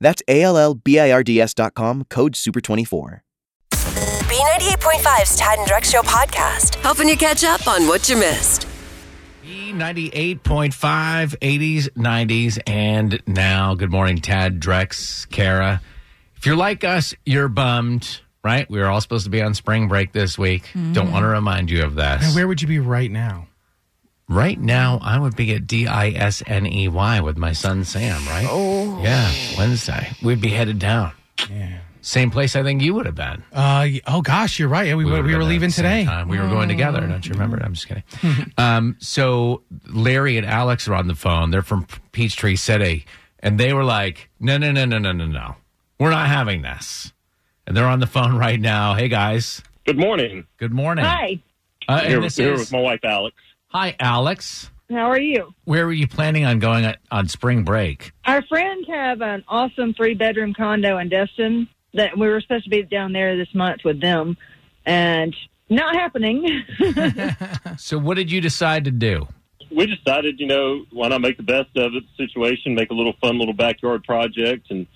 That's A L L B I R D S.com, code SUPER24. B98.5's Tad and Drex Show podcast, helping you catch up on what you missed. B98.5, 80s, 90s, and now. Good morning, Tad, Drex, Kara. If you're like us, you're bummed, right? We were all supposed to be on spring break this week. Don't mm. want to remind you of that. And where would you be right now? Right now, I would be at D I S N E Y with my son Sam, right? Oh. Yeah, Wednesday. We'd be headed down. Yeah. Same place I think you would have been. Uh, oh gosh, you're right. Yeah, we, would we, were leaving today. time. We were going together. Don't you remember? I'm just kidding. um, so Larry and Alex are on the phone. They're from Peachtree City, and they were like, "No, no, no, no, no, no, no. We're not having this." And they're on the phone right now. Hey guys, Good morning. good morning. Hi, Uh, and Here, this here is with my wife, Alex. Hi, Alex. how are you? Where were you planning on going at, on spring break? Our friends have an awesome three bedroom condo in Destin that we were supposed to be down there this month with them, and not happening. So, what did you decide to do? We decided, you know, why not make the best of it, the situation, make a little fun little backyard project, and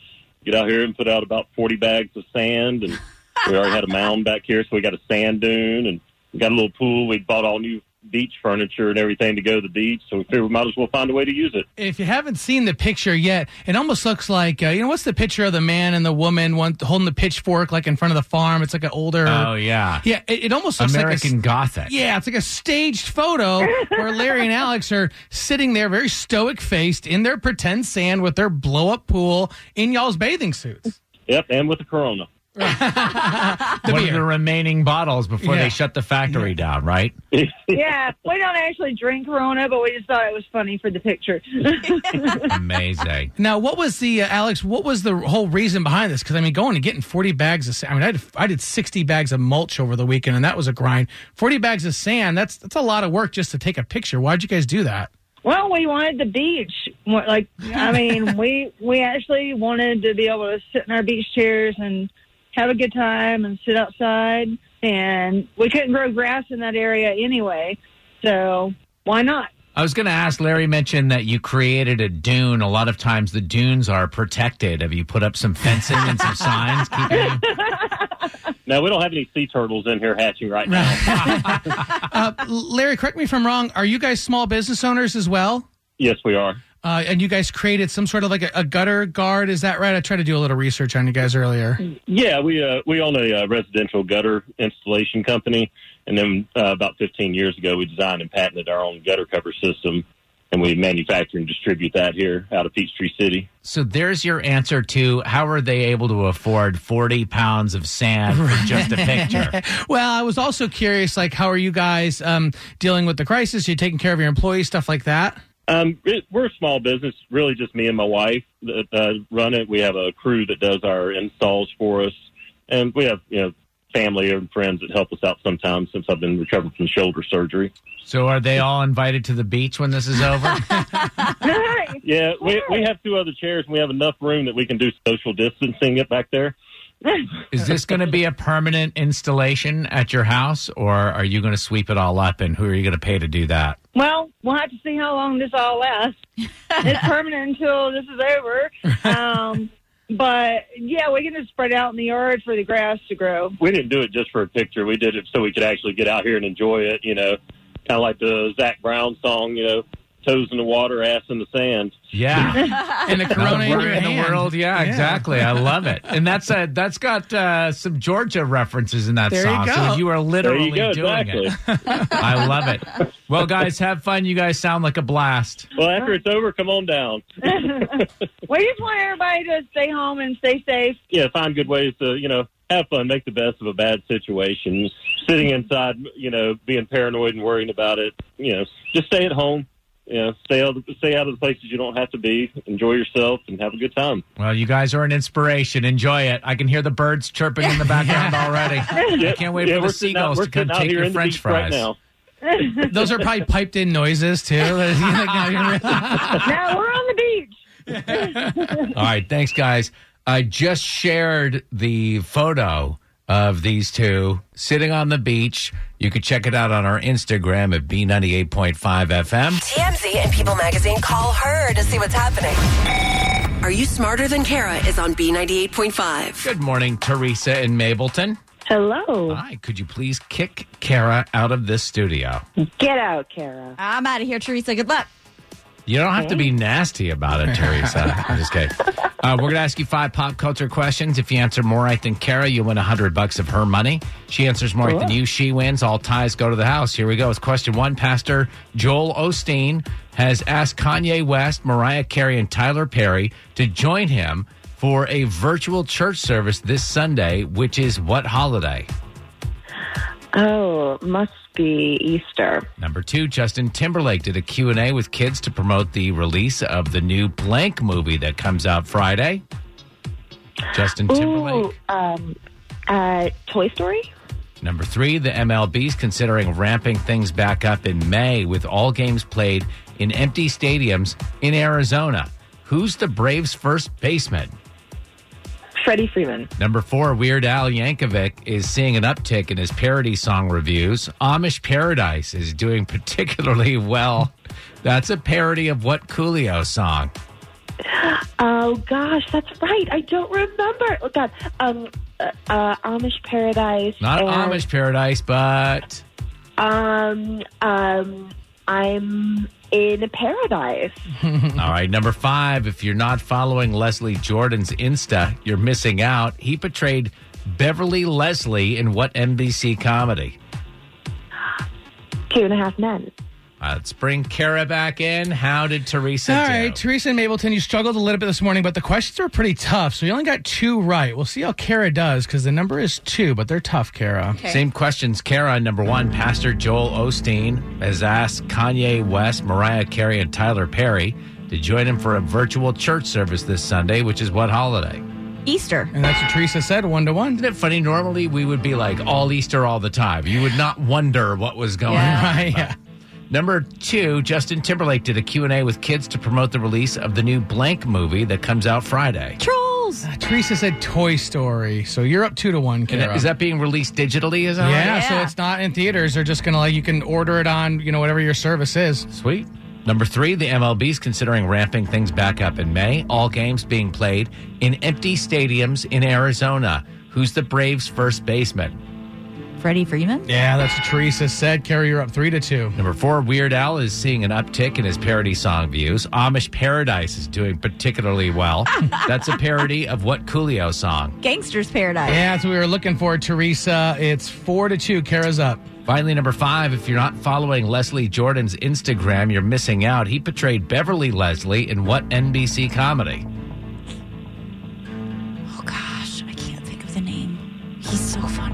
get out here and put out about 40 bags of sand. And we already had a mound back here, so we got a sand dune, and we got a little pool. We bought all new beach furniture and everything to go to the beach, so we figured we might as well find a way to use it. If you haven't seen the picture yet, it almost looks like uh, you know what's the picture of the man and the woman one holding the pitchfork like in front of the farm. It's like an older. Oh yeah, yeah, it, it almost looks American like a, Gothic. Yeah, it's like a staged photo where Larry and Alex are sitting there, very stoic faced, in their pretend sand with their blow up pool in y'all's bathing suits. Yep, and with the Corona. The One of the remaining bottles before Yeah. they shut the factory down, right? yeah, we don't actually drink Corona, but we just thought it was funny for the picture. Amazing. Now, what was the uh, Alex? What was the whole reason behind this? Because I mean, going and getting forty bags of sand. I mean, I did, I did sixty bags of mulch over the weekend, and that was a grind. Forty bags of sand. That's that's a lot of work just to take a picture. Why'd you guys do that? well, we wanted the beach. Like, I mean, we we actually wanted to be able to sit in our beach chairs and have a good time and sit outside. And we couldn't grow grass in that area anyway, so why not? I was going to ask. Larry mentioned that you created a dune. A lot of times the dunes are protected. Have you put up some fencing and some signs? Keeping Now, we don't have any sea turtles in here hatching right now. Uh, Larry, correct me if I'm wrong. Are you guys small business owners as well? yes, we are. Uh, and you guys created some sort of like a, a gutter guard. Is that right? I tried to do a little research on you guys earlier. Yeah, we uh, we own a uh, residential gutter installation company, and then uh, about 15 years ago, we designed and patented our own gutter cover system, and we manufacture and distribute that here out of Peachtree City. so there's your answer to how are they able to afford 40 pounds of sand for just a picture? Well, I was also curious, like, how are you guys um, dealing with the crisis? You taking care of your employees, stuff like that? Um, it, we're a small business, really just me and my wife that uh, run it. We have a crew that does our installs for us, and we have you know family and friends that help us out sometimes since I've been recovering from shoulder surgery. So are they all invited to the beach when this is over? Nice. Yeah, we we have two other chairs, and we have enough room that we can do social distancing it back there. Is this going to be a permanent installation at your house, or are you going to sweep it all up? And who are you going to pay to do that? Well, we'll have to see how long this all lasts. it's permanent until this is over. Um, but yeah, we can just spread out in the yard for the grass to grow. we didn't do it just for a picture. We did it so we could actually get out here and enjoy it. You know, kind of like the Zac Brown song. You know, toes in the water, ass in the sand. Yeah. And the corona in We're your in the world. Yeah, exactly. I love it. And that's a, that's got uh, some Georgia references in that There you song. go. So you are literally There you go, doing exactly. it. I love it. Well, guys, have fun. You guys sound like a blast. Well, after it's over, come on down. we just want everybody to stay home and stay safe. Yeah, find good ways to you know have fun, make the best of a bad situation. Sitting inside, you know, being paranoid and worrying about it. You know, just stay at home. You know, stay out, of, stay out of the places you don't have to be. Enjoy yourself and have a good time. Well, you guys are an inspiration. Enjoy it. I can hear the birds chirping in the background already. I can't wait yeah, for the sitting out- seagulls to come take your French fries. right now. Those are probably piped in noises too. now we're on the beach. All right, thanks, guys. I just shared the photo of these two sitting on the beach. You could check it out on our Instagram at B98.5 FM. TMZ and People Magazine call her to see what's happening. Are You Smarter Than Kara is on B98.5. Good morning, Teresa in Mableton. Hello. Hi, could you please kick Kara out of this studio? Get out, Kara. I'm out of here, Teresa. Good luck. You don't have to be nasty about it, Teresa. I'm just kidding. Uh, we're going to ask you five pop culture questions. If you answer more right than Kara, you win a hundred bucks of her money. She answers more right than you, she wins. All ties go to the house. Here we go. It's question one. Pastor Joel Osteen has asked Kanye West, Mariah Carey, and Tyler Perry to join him for a virtual church service this Sunday, which is what holiday? Oh, must be Easter. Number two, Justin Timberlake did a Q&A with kids to promote the release of the new Blank movie that comes out Friday. Justin Timberlake. Ooh, um, uh, Toy Story? Number three, the MLB's considering ramping things back up in May with all games played in empty stadiums in Arizona. Who's the Braves' first baseman? Freddie Freeman. Number four, Weird Al Yankovic is seeing an uptick in his parody song reviews. Amish Paradise is doing particularly well. That's a parody of what Coolio song? Oh gosh, that's right. I don't remember. Oh God, um, uh, uh, Amish Paradise. Not and, Amish Paradise, but Um, um, I'm in paradise. all right. Number five, if you're not following Leslie Jordan's Insta, you're missing out. He portrayed Beverly Leslie in what NBC comedy? Two and a half men. Uh, let's bring Kara back in. How did Teresa All do? right, Teresa and Mableton, you struggled a little bit this morning, but the questions are pretty tough. So you only got two right. We'll see how Kara does because the number is two, but they're tough, Kara. Same questions, Kara. Number one, Pastor Joel Osteen has asked Kanye West, Mariah Carey, and Tyler Perry to join him for a virtual church service this Sunday, which is what holiday? Easter. And that's what Teresa said, one to one. Isn't it funny? Normally, we would be like all Easter all the time. You would not wonder what was going Yeah. on. Right, yeah. Number two, Justin Timberlake did a Q&A with kids to promote the release of the new Blank movie that comes out Friday. Trolls. Uh, Teresa said Toy Story. So you're up two to one, Kara. is that being released digitally? Is that yeah, right? so Yeah. it's not in theaters. They're just going to like, you can order it on, you know, whatever your service is. Sweet. Number three, the MLB is considering ramping things back up in May. All games being played in empty stadiums in Arizona. Who's the Braves' first baseman? Freddie Freeman. Yeah, that's what Teresa said. Kara, you're up three to two. Number four, Weird Al is seeing an uptick in his parody song views. Amish Paradise is doing particularly well. That's a parody of what Coolio song? Gangster's Paradise. Yeah, that's what we were looking for, Teresa. It's four to two. Kara's up. Finally, number five, if you're not following Leslie Jordan's Instagram, you're missing out. He portrayed Beverly Leslie in what NBC comedy? Oh gosh, I can't think of the name. He's so funny.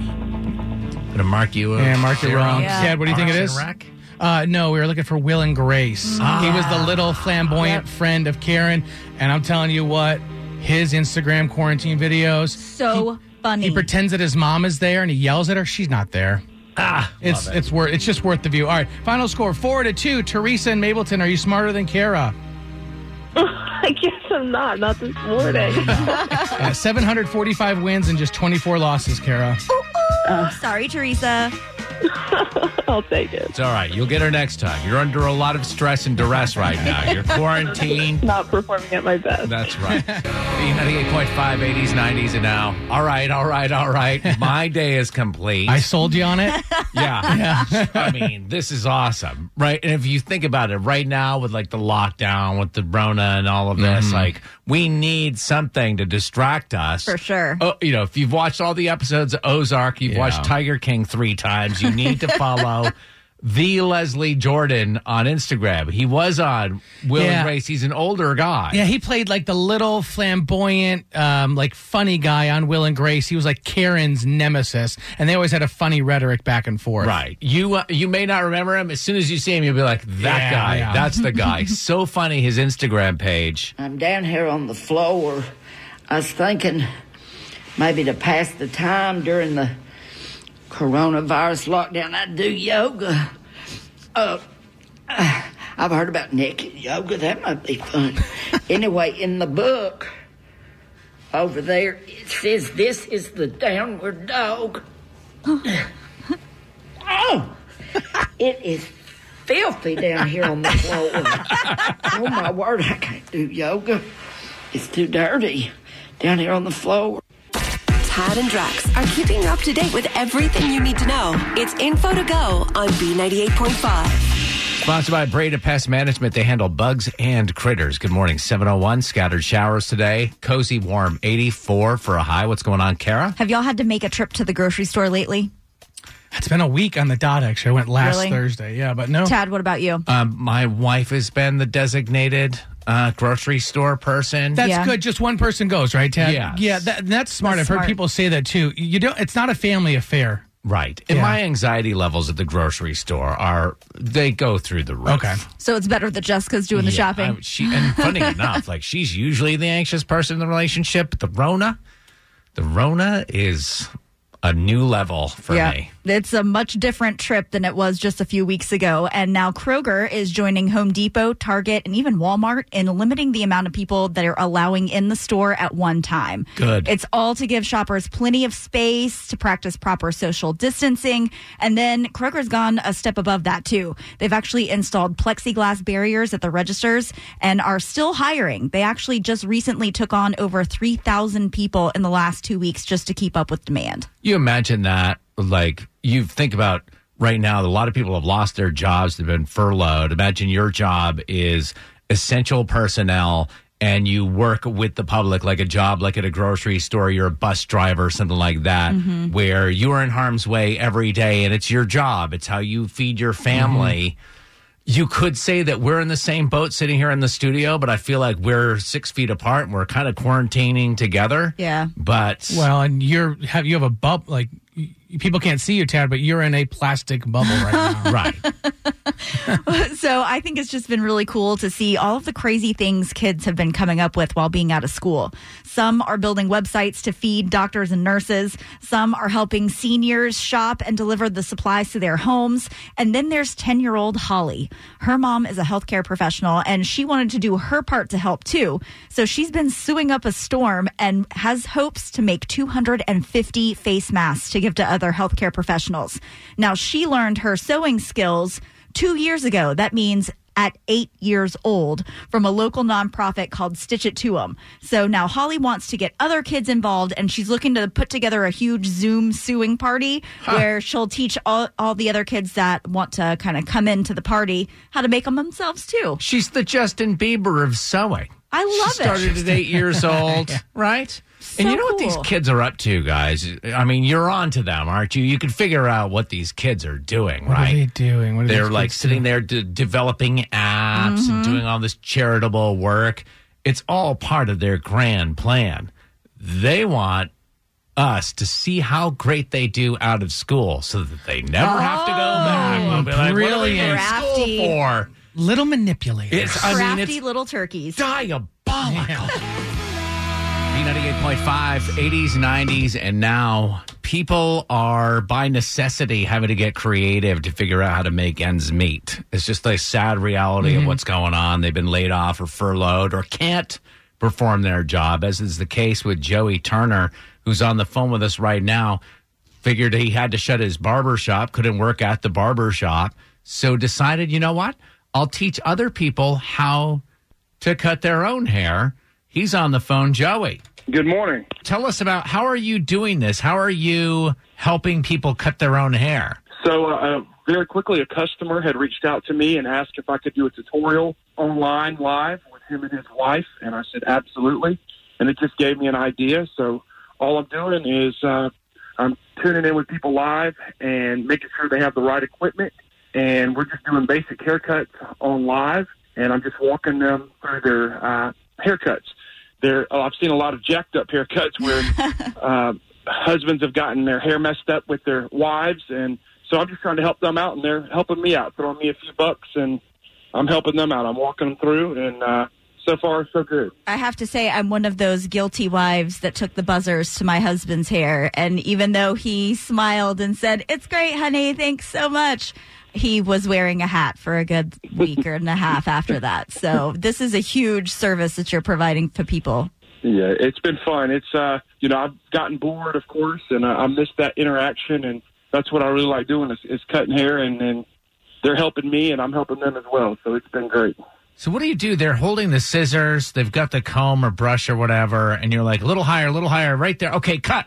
I'm gonna mark you. Yeah, mark you zero. wrong. Yeah. Dad, what do you think it is? Parks is? and Rec? Uh, no, we were looking for Will and Grace. He was the little flamboyant friend of Karen. And I'm telling you what, his Instagram quarantine videos, So funny. he pretends that his mom is there and he yells at her. She's not there. Ah, It's it. it's worth it's just worth the view. All right, final score four to two. Teresa and Mableton, are you smarter than Kara? I guess I'm not. Not this morning. Uh, 745 wins and just 24 losses, Kara. Oh, sorry, Teresa. I'll take it. It's all right. You'll get her next time. You're under a lot of stress and duress right now. You're quarantined. Not performing at my best. That's right. B98.5, 80s, 90s, and now. All right, all right, all right. My day is complete. I sold you on it. yeah. I mean, this is awesome, right? And if you think about it right now with like the lockdown, with the Rona and all of this, Mm-hmm. like we need something to distract us. For sure. Oh, you know, if you've watched all the episodes of Ozark, you've Yeah. watched Tiger King three times, you need to follow the Leslie Jordan on Instagram. He was on Will Yeah. and Grace. He's an older guy. Yeah, he played like the little flamboyant, um, like funny guy on Will and Grace. He was like Karen's nemesis, and they always had a funny rhetoric back and forth. Right. You uh, you may not remember him. As soon as you see him, you'll be like, that Yeah, guy. yeah. That's the guy. so funny. His Instagram page. I'm down here on the floor. I was thinking maybe to pass the time during the coronavirus lockdown, I'd do yoga. Uh, I've heard about naked yoga. That might be fun. anyway, in the book over there, it says this is the downward dog. oh, it is filthy down here on the floor. oh my word, I can't do yoga. It's too dirty down here on the floor. Tad and Drex are keeping you up to date with everything you need to know. It's info to go on B98.5. Sponsored by Breda Pest Management. They handle bugs and critters. Good morning. 701. Scattered showers today. Cozy warm 84 for a high. What's going on, Kara? Have y'all had to make a trip to the grocery store lately? It's been a week on the dot. Actually, I went last Really? Thursday. Yeah, but no. Tad, what about you? Um, my wife has been the designated uh, grocery store person. That's Yeah. good. Just one person goes, right, Tad? Yes. Yeah, that, that's smart. That's I've heard smart. people say that too. You don't. It's not a family affair. right. And Yeah. my anxiety levels at the grocery store are, they go through the roof. Okay. So it's better that Jessica's doing the Yeah, shopping. I- she and funny enough, like she's usually the anxious person in the relationship. But the Rona, the Rona is a new level for yeah, me. It's a much different trip than it was just a few weeks ago. And now Kroger is joining Home Depot, Target, and even Walmart in limiting the amount of people that are allowing in the store at one time. Good. It's all to give shoppers plenty of space to practice proper social distancing. And then Kroger's gone a step above that too. They've actually installed plexiglass barriers at the registers and are still hiring. They actually just recently took on over 3,000 people in the last two weeks just to keep up with demand. You imagine that, like, you think about right now, a lot of people have lost their jobs, they've been furloughed. Imagine your job is essential personnel and you work with the public like a job like at a grocery store, you're a bus driver, something like that, mm-hmm. where you are in harm's way every day and it's your job. It's how you feed your family. Mm-hmm. You could say that we're in the same boat sitting here in the studio, but I feel like we're six feet apart and we're kind of quarantining together. Yeah. But Well, and you're have you have a bub like y- people can't see you, Tad, but you're in a plastic bubble right now. right. So I think it's just been really cool to see all of the crazy things kids have been coming up with while being out of school. Some are building websites to feed doctors and nurses. Some are helping seniors shop and deliver the supplies to their homes. And then there's 10 year old Holly. Her mom is a healthcare professional and she wanted to do her part to help too. So she's been suing up a storm and has hopes to make 250 face masks to give to other healthcare professionals. Now she learned her sewing skills two years ago. That means at eight years old from a local nonprofit called Stitch It To To 'em. So now Holly wants to get other kids involved and she's looking to put together a huge Zoom sewing party where she'll teach all, all the other kids that want to kind of come into the party how to make them themselves too. She's the Justin Bieber of sewing. I love she it. started at eight years old, right? And you know what these kids are up to, guys? I mean, you're on to them, aren't you? You can figure out what these kids are doing, right? What are they doing? What are They're like sitting doing? there de- developing apps Mm-hmm. and doing all this charitable work. It's all part of their grand plan. They want us to see how great they do out of school so that they never have to go back. We'll be like, what are we in brilliant. school Oh, Crafty. for? little manipulators. It's, I mean, Crafty it's little turkeys. diabolical. B98.5, 80s, 90s, and now people are by necessity having to get creative to figure out how to make ends meet. It's just a sad reality of mm-hmm. what's going on. They've been laid off or furloughed or can't perform their job, as is the case with Joey Turner, who's on the phone with us right now. Figured he had to shut his barber shop, couldn't work at the barber shop, so decided, you know what? I'll teach other people how to cut their own hair. He's on the phone, Joey. Good morning. Tell us about how are you doing this? How are you helping people cut their own hair? So, uh, very quickly, a customer had reached out to me and asked if I could do a tutorial online live with him and his wife, and I said absolutely. And it just gave me an idea. So, all I'm doing is uh, I'm tuning in with people live and making sure they have the right equipment and we're just doing basic haircuts on live, and I'm just walking them through their uh, haircuts. There, oh, I've seen a lot of jacked up haircuts where uh, husbands have gotten their hair messed up with their wives, and so I'm just trying to help them out, and they're helping me out, throwing me a few bucks, and I'm helping them out. I'm walking them through, and uh, so far so good. I have to say, I'm one of those guilty wives that took the buzzers to my husband's hair. And even though he smiled and said, It's great, honey, thanks so much, he was wearing a hat for a good week or and a half after that. So this is a huge service that you're providing for people. Yeah, it's been fun. It's uh, you know, I've gotten bored, of course, and uh, I missed that interaction, and that's what I really like doing is, is cutting hair, and and they're helping me, and I'm helping them as well. So it's been great. So what do you do? They're holding the scissors, they've got the comb or brush or whatever, and you're like a little higher, a little higher, right there. Okay, cut.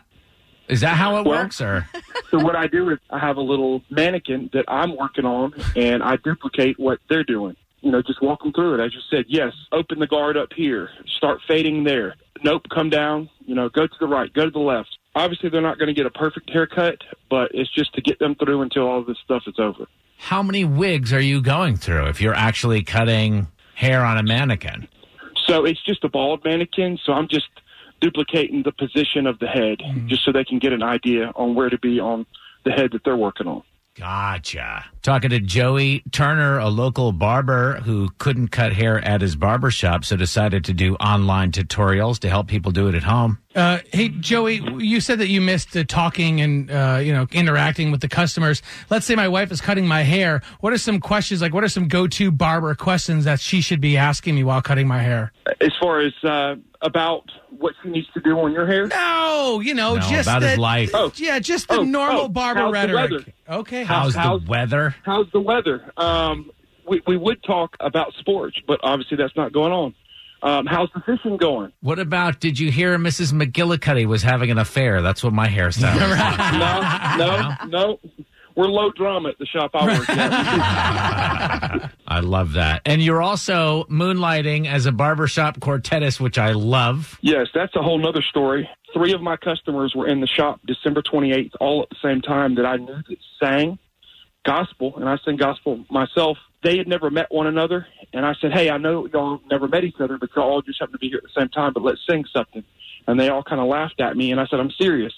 Is that how it Well- works, or So what I do is I have a little mannequin that I'm working on, and I duplicate what they're doing. You know, just walk them through it. As you said, yes, open the guard up here, start fading there. Nope, come down. You know, go to the right, go to the left. Obviously, they're not going to get a perfect haircut, but it's just to get them through until all this stuff is over. how many wigs are you going through if you're actually cutting hair on a mannequin? So it's just a bald mannequin. So I'm just duplicating the position of the head, mm-hmm. just so they can get an idea on where to be on the head that they're working on. Gotcha. Talking to Joey Turner, a local barber who couldn't cut hair at his barber shop, so decided to do online tutorials to help people do it at home. Uh, hey, Joey, you said that you missed uh, talking and uh, you know interacting with the customers. Let's say my wife is cutting my hair. What are some questions? Like, what are some go-to barber questions that she should be asking me while cutting my hair? As far as uh, about what she needs to do on your hair, No, you know, No, just about his life. Oh. Yeah, just the Oh, normal oh, barber how's the rhetoric. weather? Okay, How's, how's- the weather? how's the weather? Um, we, we would talk about sports, but obviously that's not going on. Um, how's the fishing going? What about did you hear Mrs. McGillicuddy was having an affair? That's what my hair sounds like. No, no, no. We're low drama at the shop I work at. I love that. And you're also moonlighting as a barbershop quartetist, which I love. yes, that's a whole nother story. Three of my customers were in the shop December 28th, all at the same time that I knew that sang gospel, and I sing gospel myself. They had never met one another, and I said, "Hey, I know y'all never met each other, but y'all all just happen to be here at the same time. But let's sing something." And they all kind of laughed at me, and I said, "I'm serious."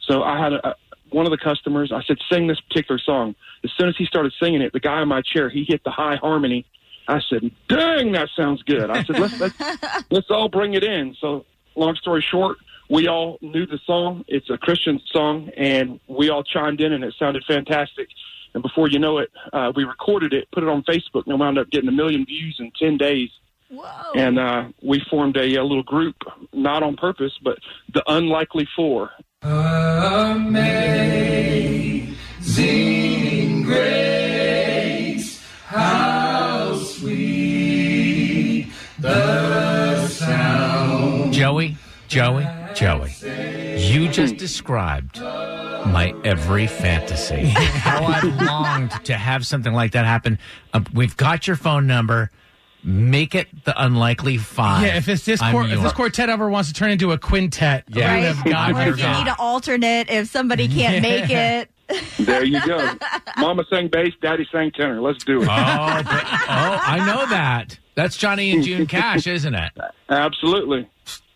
So I had a, one of the customers. I said, "Sing this particular song." As soon as he started singing it, the guy in my chair he hit the high harmony. I said, "Dang, that sounds good." I said, "Let's let's let's all bring it in." So, long story short, we all knew the song. It's a Christian song, and we all chimed in, and it sounded fantastic. And before you know it, uh, we recorded it, put it on Facebook, and wound up getting a million views in ten days. Whoa. And uh, we formed a, a little group, not on purpose, but the Unlikely Four. Joey, Joey, Joey. You just described my every fantasy. How I longed to have something like that happen. Um, we've got your phone number. Make it the unlikely five. Yeah, if it's this I'm if this quartet ever wants to turn into a quintet, Yeah. we Right? have got Or if you need an alternate, if somebody can't make it. There you go. Mama sang bass, Daddy sang tenor. Let's do it. Oh, but- oh, I know that. That's Johnny and June Cash, isn't it? Absolutely.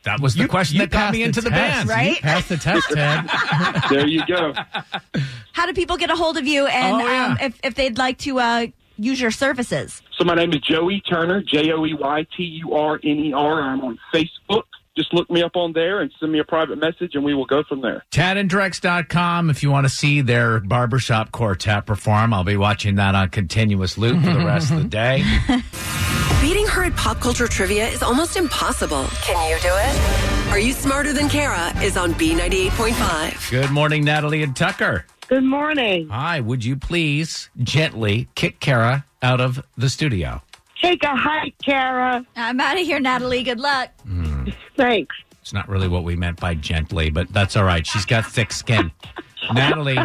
That was the question that got me into the, test. band. right? You passed the test, Ted. There you go. How do people get a hold of you and Oh, yeah. um, if, if they'd like to uh, use your services? So my name is Joey Turner, J O E Y T U R N E R. I'm on Facebook. Just look me up on there and send me a private message, and we will go from there. TadandDrex.com if you want to see their barbershop quartet perform. I'll be watching that on continuous loop for the rest of the day. Beating her at pop culture trivia is almost impossible. Can you do it? Are You Smarter Than Kara is on B98.5. Good morning, Natalie and Tucker. Good morning. Hi, would you please gently kick Kara out of the studio? Take a hike, Kara. I'm out of here, Natalie. Good luck. Hmm. Thanks. It's not really what we meant by gently, but that's all right. She's got thick skin. Natalie,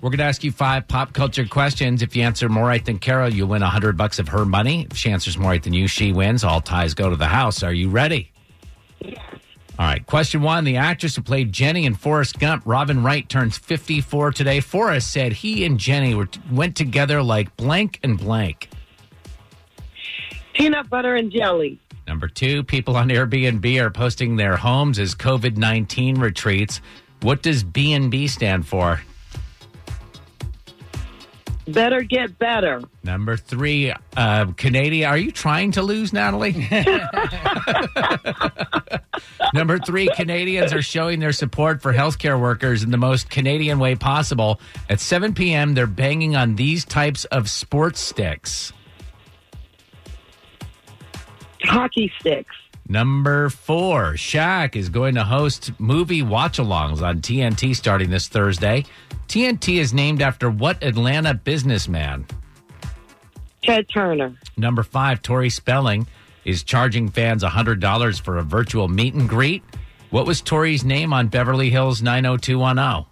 we're going to ask you five pop culture questions. If you answer more right than Kara, you'll win a hundred bucks of her money. If she answers more right than you, she wins. All ties go to the house. Are you ready? All right. Question one The actress who played Jenny in Forrest Gump, Robin Wright, turns 54 today. Forrest said he and Jenny were, went together like blank and blank. Peanut butter and jelly. Number two, people on Airbnb are posting their homes as COVID 19 retreats. What does B&B stand for? Better get better. Number three, uh, Canadian. Are you trying to lose, Natalie? Number three, Canadians are showing their support for healthcare workers in the most Canadian way possible. At 7 p.m., they're banging on these types of sports sticks. Hockey sticks. Number four, Shaq is going to host movie watch alongs on TNT starting this Thursday. TNT is named after what Atlanta businessman? Ted Turner. Number five, Tori Spelling is charging fans $100 for a virtual meet and greet. What was Tori's name on Beverly Hills 90210?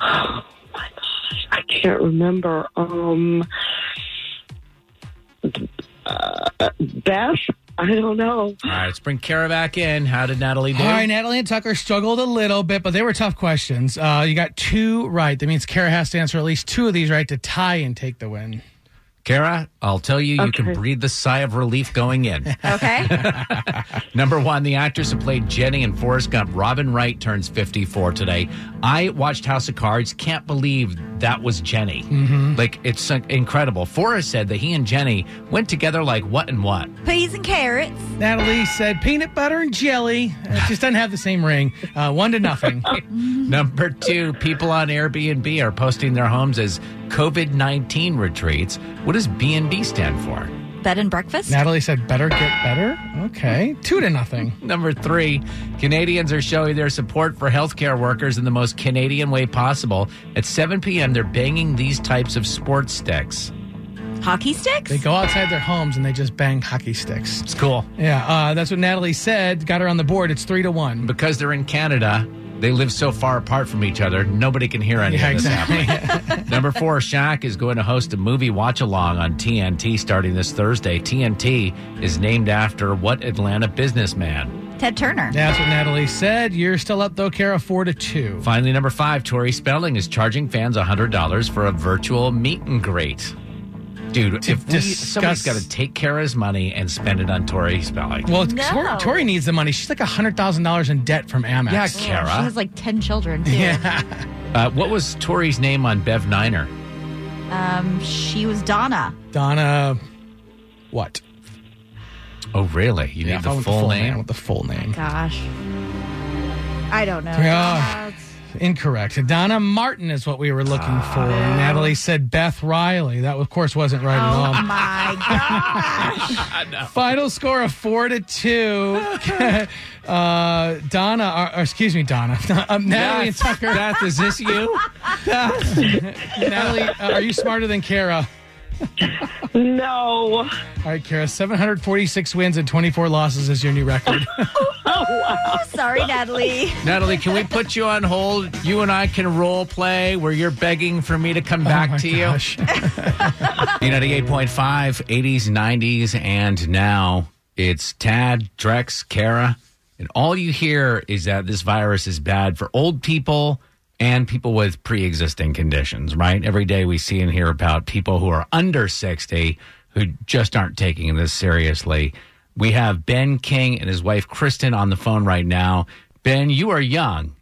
I can't remember. Um, uh, Beth. I don't know. All right, let's bring Kara back in. How did Natalie do? All right, Natalie and Tucker struggled a little bit, but they were tough questions. Uh, you got two right. That means Kara has to answer at least two of these right to tie and take the win. Kara, I'll tell you, you can breathe the sigh of relief going in. Okay. Number one, the actress who played Jenny in Forrest Gump, Robin Wright, turns 54 today. I watched House of Cards. Can't believe that was Jenny. Like, it's uh, incredible. Forrest said that he and Jenny went together like what and what. Peas and carrots. Natalie said peanut butter and jelly. It just doesn't have the same ring. Uh, one to nothing. Number two, people on Airbnb are posting their homes as COVID 19 retreats. What does B&B stand for? Bed and breakfast. Natalie said better get better. Okay, two to nothing. Number three, Canadians are showing their support for healthcare workers in the most Canadian way possible. At 7 p.m., they're banging these types of sports sticks. Hockey sticks. They go outside their homes and they just bang hockey sticks. It's cool. Yeah, uh, that's what Natalie said. Got her on the board. It's three to one. Because they're in Canada, they live so far apart from each other, nobody can hear any Yeah, of this exactly. happening. Number four, Shaq is going to host a movie watch along on TNT starting this Thursday. TNT is named after what Atlanta businessman? Ted Turner. That's what Natalie said. You're still up though, Kara, four to two. Finally, number five, Tori Spelling is charging fans $100 for a virtual meet and greet. Dude, if we, somebody's got to take Kara's money and spend it on Tori Spelling. Well, No. Tori, Tori needs the money. She's like hundred thousand dollars in debt from Amex. Yeah, Kara. She has like 10 children, too. Yeah. Uh, what was Tori's name on Bev Niner? Um, she was Donna. Donna. What? Oh, really? You Yeah, need I the want full, I name? want the full name. Gosh. I don't know. Yeah. Incorrect. Donna Martin is what we were looking for. Natalie said Beth Riley. That, of course, wasn't right Oh at all. Oh my gosh. Final score of four to two. uh, Donna, or, or excuse me, Donna. um, Natalie and Tucker. Beth, is this you? Natalie, uh, are you smarter than Kara? No. All right, Kara, 746 wins and 24 losses is your new record. Oh, wow. Sorry, Natalie. Natalie, can we put you on hold? You and I can role play where you're begging for me to come oh back oh my to you. gosh. B98.5, 80s, 90s, and now it's Tad, Drex, Kara. And all you hear is that this virus is bad for old people and people with pre existing conditions, right? Every day we see and hear about people who are under 60 who just aren't taking this seriously. We have Ben King and his wife Kristen on the phone right now. Ben, you are young,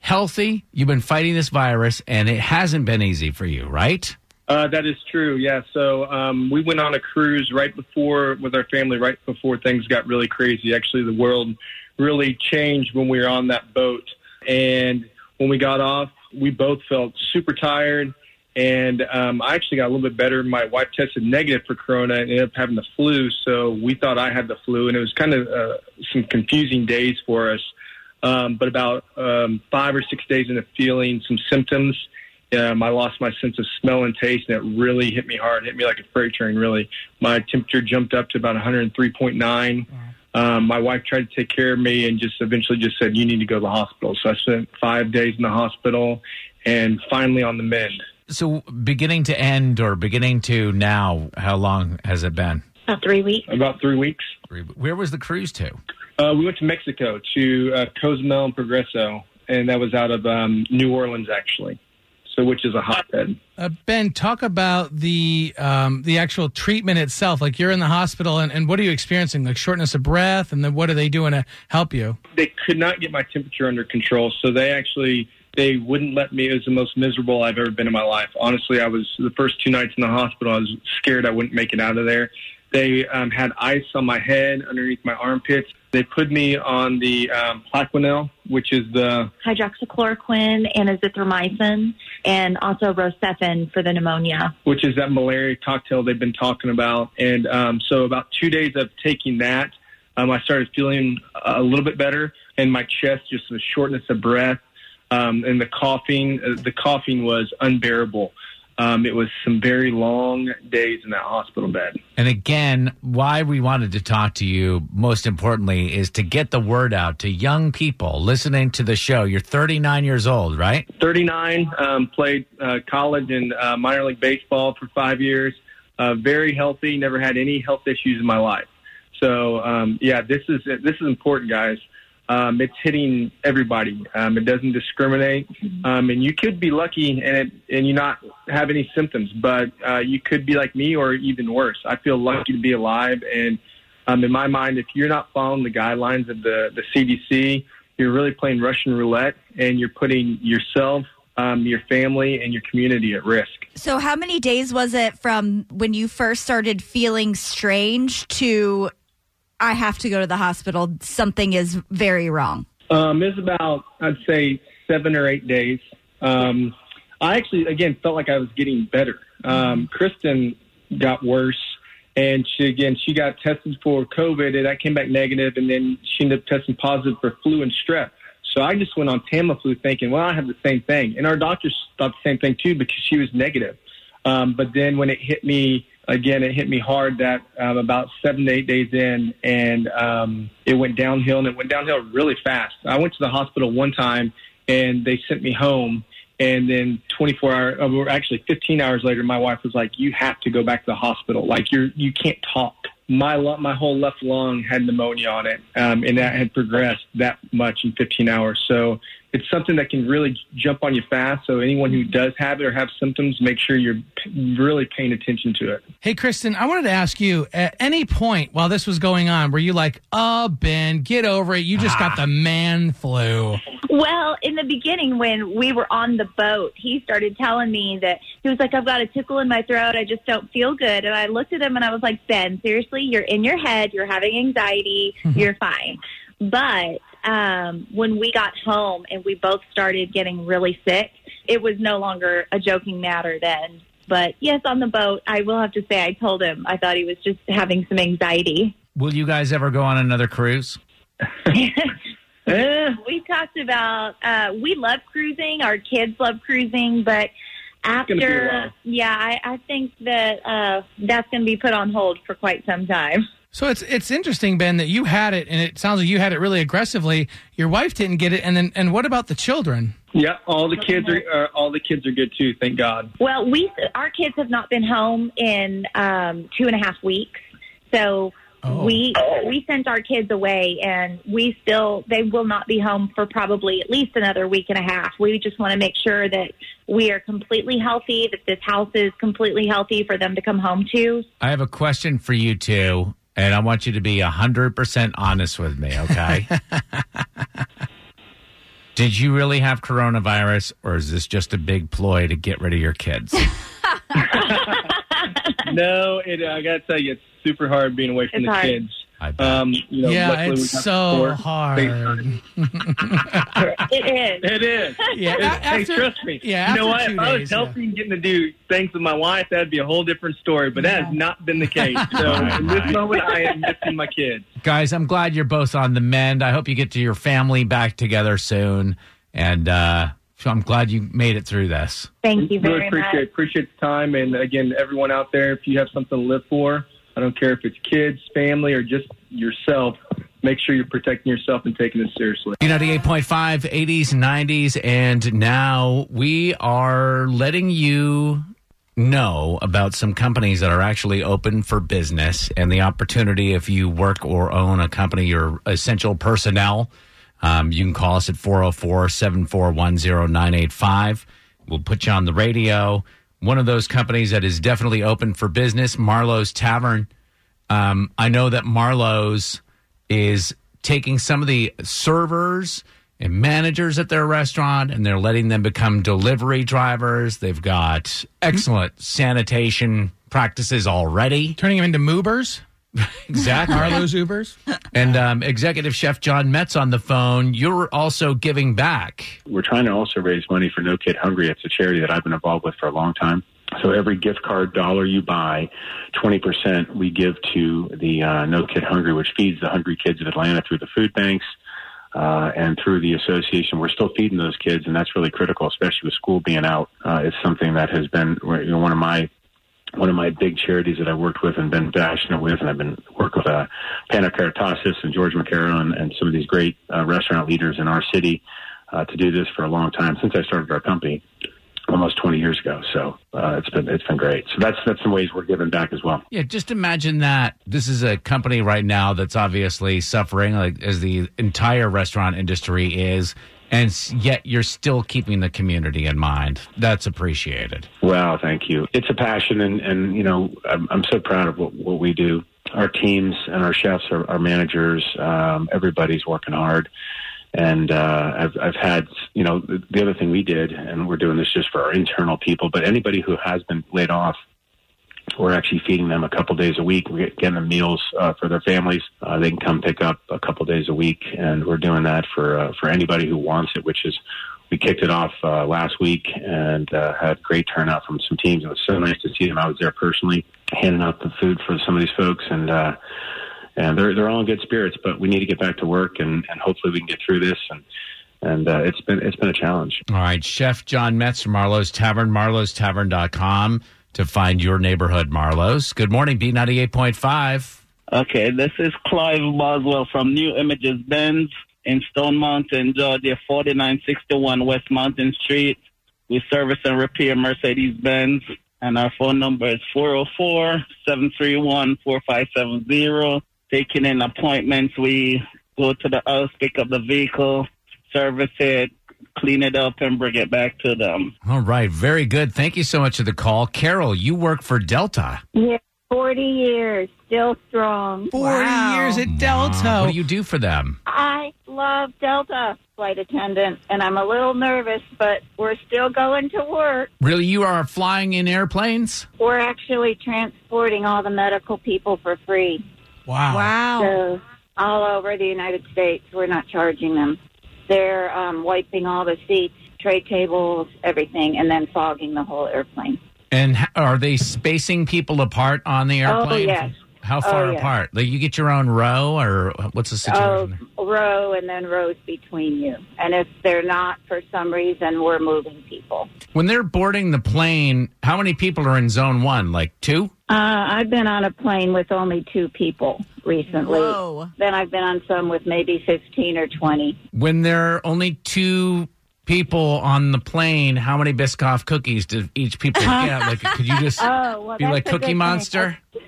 healthy. You've been fighting this virus, and it hasn't been easy for you, right? Uh, that is true. Yeah. So um, we went on a cruise right before with our family, right before things got really crazy. Actually, the world really changed when we were on that boat. And when we got off, we both felt super tired. And um, I actually got a little bit better. My wife tested negative for corona and ended up having the flu. So we thought I had the flu, and it was kind of uh, some confusing days for us. Um, but about um, five or six days into feeling some symptoms, um, I lost my sense of smell and taste, and it really hit me hard. Hit me like a freight train. Really, my temperature jumped up to about 103.9. Um, my wife tried to take care of me, and just eventually just said, "You need to go to the hospital." So I spent five days in the hospital, and finally on the mend. So, beginning to end or beginning to now, how long has it been? About three weeks. About three weeks. Where was the cruise to? Uh, we went to Mexico to uh, Cozumel and Progreso, and that was out of um, New Orleans, actually. So, which is a hotbed. Uh, ben, talk about the um, the actual treatment itself. Like you're in the hospital, and, and what are you experiencing? Like shortness of breath, and then what are they doing to help you? They could not get my temperature under control, so they actually they wouldn't let me. It was the most miserable I've ever been in my life. Honestly, I was the first two nights in the hospital. I was scared I wouldn't make it out of there. They um, had ice on my head, underneath my armpits. They put me on the um, Plaquenil, which is the hydroxychloroquine and azithromycin, and also Rocephin for the pneumonia. which is that malaria cocktail they've been talking about. And um, so, about two days of taking that, um, I started feeling a little bit better, and my chest just the shortness of breath, um, and the coughing. Uh, the coughing was unbearable. Um, it was some very long days in that hospital bed. And again, why we wanted to talk to you, most importantly, is to get the word out to young people listening to the show. You're 39 years old, right? 39, um, played uh, college and uh, minor league baseball for five years. Uh, very healthy, never had any health issues in my life. So um, yeah, this is this is important, guys. Um, it's hitting everybody. Um, it doesn't discriminate, um, and you could be lucky and it, and you not have any symptoms, but uh, you could be like me or even worse. I feel lucky to be alive, and um, in my mind, if you're not following the guidelines of the the CDC, you're really playing Russian roulette, and you're putting yourself, um, your family, and your community at risk. So, how many days was it from when you first started feeling strange to I have to go to the hospital? Something is very wrong. Um, it was about, I'd say, seven or eight days. Um, I actually, again, felt like I was getting better. Um, Kristen got worse, and she again she got tested for COVID, and that came back negative, and then she ended up testing positive for flu and strep. So I just went on Tamiflu, thinking, well, I have the same thing, and our doctors thought the same thing too because she was negative. Um, but then when it hit me again, it hit me hard that um, about seven to eight days in, and um, it went downhill, and it went downhill really fast. I went to the hospital one time, and they sent me home. And then 24 hours, uh, or actually 15 hours later, my wife was like, "You have to go back to the hospital. Like you're, you can't talk." My my whole left lung had pneumonia on it, um, and that had progressed that much in 15 hours. So it's something that can really jump on you fast. So anyone who does have it or have symptoms, make sure you're p- really paying attention to it. Hey, Kristen, I wanted to ask you at any point while this was going on, were you like, oh, Ben, get over it. You just got the ah. man flu. Well, in the beginning, when we were on the boat, he started telling me that he was like, I've got a tickle in my throat. I just don't feel good. And I looked at him and I was like, Ben, seriously, you're in your head. You're having anxiety. Mm-hmm. You're fine. But um, when we got home and we both started getting really sick, it was no longer a joking matter then. But yes, on the boat, I will have to say, I told him I thought he was just having some anxiety. Will you guys ever go on another cruise? we talked about uh, we love cruising. Our kids love cruising, but gonna be a after yeah, I, I think that uh, that's going to be put on hold for quite some time. So it's it's interesting, Ben, that you had it, and it sounds like you had it really aggressively. Your wife didn't get it, and then and what about the children? Yeah, all the kids are uh, all the kids are good too. Thank God. Well, we our kids have not been home in um, two and a half weeks, so we we sent our kids away, and we still they will not be home for probably at least another week and a half. We just want to make sure that we are completely healthy, that this house is completely healthy for them to come home to. I have a question for you two, and I want you to be 100% honest with me, okay? Did you really have coronavirus, or is this just a big ploy to get rid of your kids? no, it, I got to tell you, it's super hard being away from It's the hard. kids. Um, you know, yeah, luckily we it's got so hard. It is. It is. Yeah, It- a- hey, trust me. yeah, you know what? two If I was days, yeah. healthy and getting to do things with my wife, that'd be a whole different story. But that has not been the case. So in this moment, I am missing my kids. Guys, I'm glad you're both on the mend. I hope you get to your family back together soon. And uh, so I'm glad you made it through this. Thank you really very appreciate much. appreciate the time, and again, everyone out there, if you have something to live for, I don't care if it's kids, family, or just yourself. Make sure you're protecting yourself and taking this seriously. B98.5, 80s, 90s, and now we are letting you know about some companies that are actually open for business and the opportunity if you work or own a company, you're essential personnel. Um, you can call us at 404 741 0985. We'll put you on the radio. One of those companies that is definitely open for business, Marlowe's Tavern. Um, I know that Marlowe's is taking some of the servers and managers at their restaurant and they're letting them become delivery drivers. They've got excellent sanitation practices already. Turning them into movers? Exactly. Marlowe's Ubers? And um, executive chef John Metz on the phone. You're also giving back. We're trying to also raise money for No Kid Hungry. It's a charity that I've been involved with for a long time. So every gift card dollar you buy, 20% we give to the uh, No Kid Hungry, which feeds the hungry kids of Atlanta through the food banks uh, and through the association. We're still feeding those kids, and that's really critical, especially with school being out. Uh, it's something that has been you know, one of my one of my big charities that I worked with and been passionate with, and I've been worked with uh, Pano and George McKerrow and, and some of these great uh, restaurant leaders in our city uh, to do this for a long time since I started our company almost 20 years ago. So uh, it's been it's been great. So that's that's some ways we're giving back as well. Yeah, just imagine that this is a company right now that's obviously suffering, like as the entire restaurant industry is, and yet you're still keeping the community in mind. That's appreciated. Well, thank you. It's a passion, and and you know I'm, I'm so proud of what, what we do. Our teams and our chefs, our, our managers, um, everybody's working hard. And uh, I've I've had you know the, the other thing we did, and we're doing this just for our internal people, but anybody who has been laid off, we're actually feeding them a couple days a week. We're getting them meals uh, for their families. Uh, they can come pick up a couple days a week, and we're doing that for uh, for anybody who wants it. Which is we kicked it off uh, last week and uh, had great turnout from some teams. It was so nice to see them. I was there personally, handing out the food for some of these folks, and uh, and they're they're all in good spirits. But we need to get back to work, and, and hopefully we can get through this. And and uh, it's been it's been a challenge. All right, Chef John Metz from Marlowe's Tavern, marlowestavern.com to find your neighborhood Marlowe's. Good morning, B98.5. Okay, this is Clive Boswell from New Images Benz in Stone Mountain, Georgia, 4961 West Mountain Street. We service and repair Mercedes Benz, and our phone number is 404 731 4570. Taking in appointments, we go to the house, pick up the vehicle, service it, clean it up, and bring it back to them. All right, very good. Thank you so much for the call. Carol, you work for Delta. Yeah, 40 years, still strong. 40 years at Delta. What do you do for them? I love Delta flight attendant, and I'm a little nervous, but we're still going to work. Really, you are flying in airplanes? We're actually transporting all the medical people for free. Wow. Wow. So all over the United States, we're not charging them. They're um, wiping all the seats, tray tables, everything, and then fogging the whole airplane. And are they spacing people apart on the airplane? Oh, yes. How Oh, far apart? Like you get your own row, or what's the situation? Oh, row and then rows between you. And if they're not, for some reason, we're moving people. When they're boarding the plane, how many people are in zone one? Like two? Uh, I've been on a plane with only two people recently. Whoa. Then I've been on some with maybe 15 or 20. When there are only two people on the plane, how many Biscoff cookies do each people get? Like, could you just Oh, well, be like Cookie Monster? thing.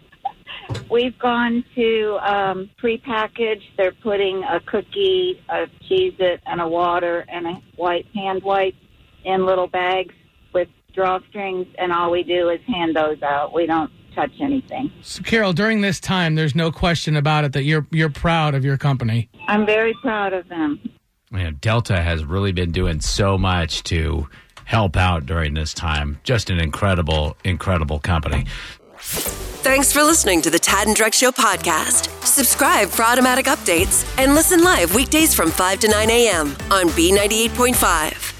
Monster? We've gone to um, prepackaged. They're putting a cookie, a Cheez-It, and a water and a white hand wipe in little bags with drawstrings, and all we do is hand those out. We don't touch anything. So, Carol, during this time, there's no question about it that you're you're proud of your company. I'm very proud of them. Man, Delta has really been doing so much to help out during this time. Just an incredible, incredible company. Thanks for listening to the Tad and Drex Show podcast. Subscribe for automatic updates and listen live weekdays from 5 to 9 a.m. on B98.5.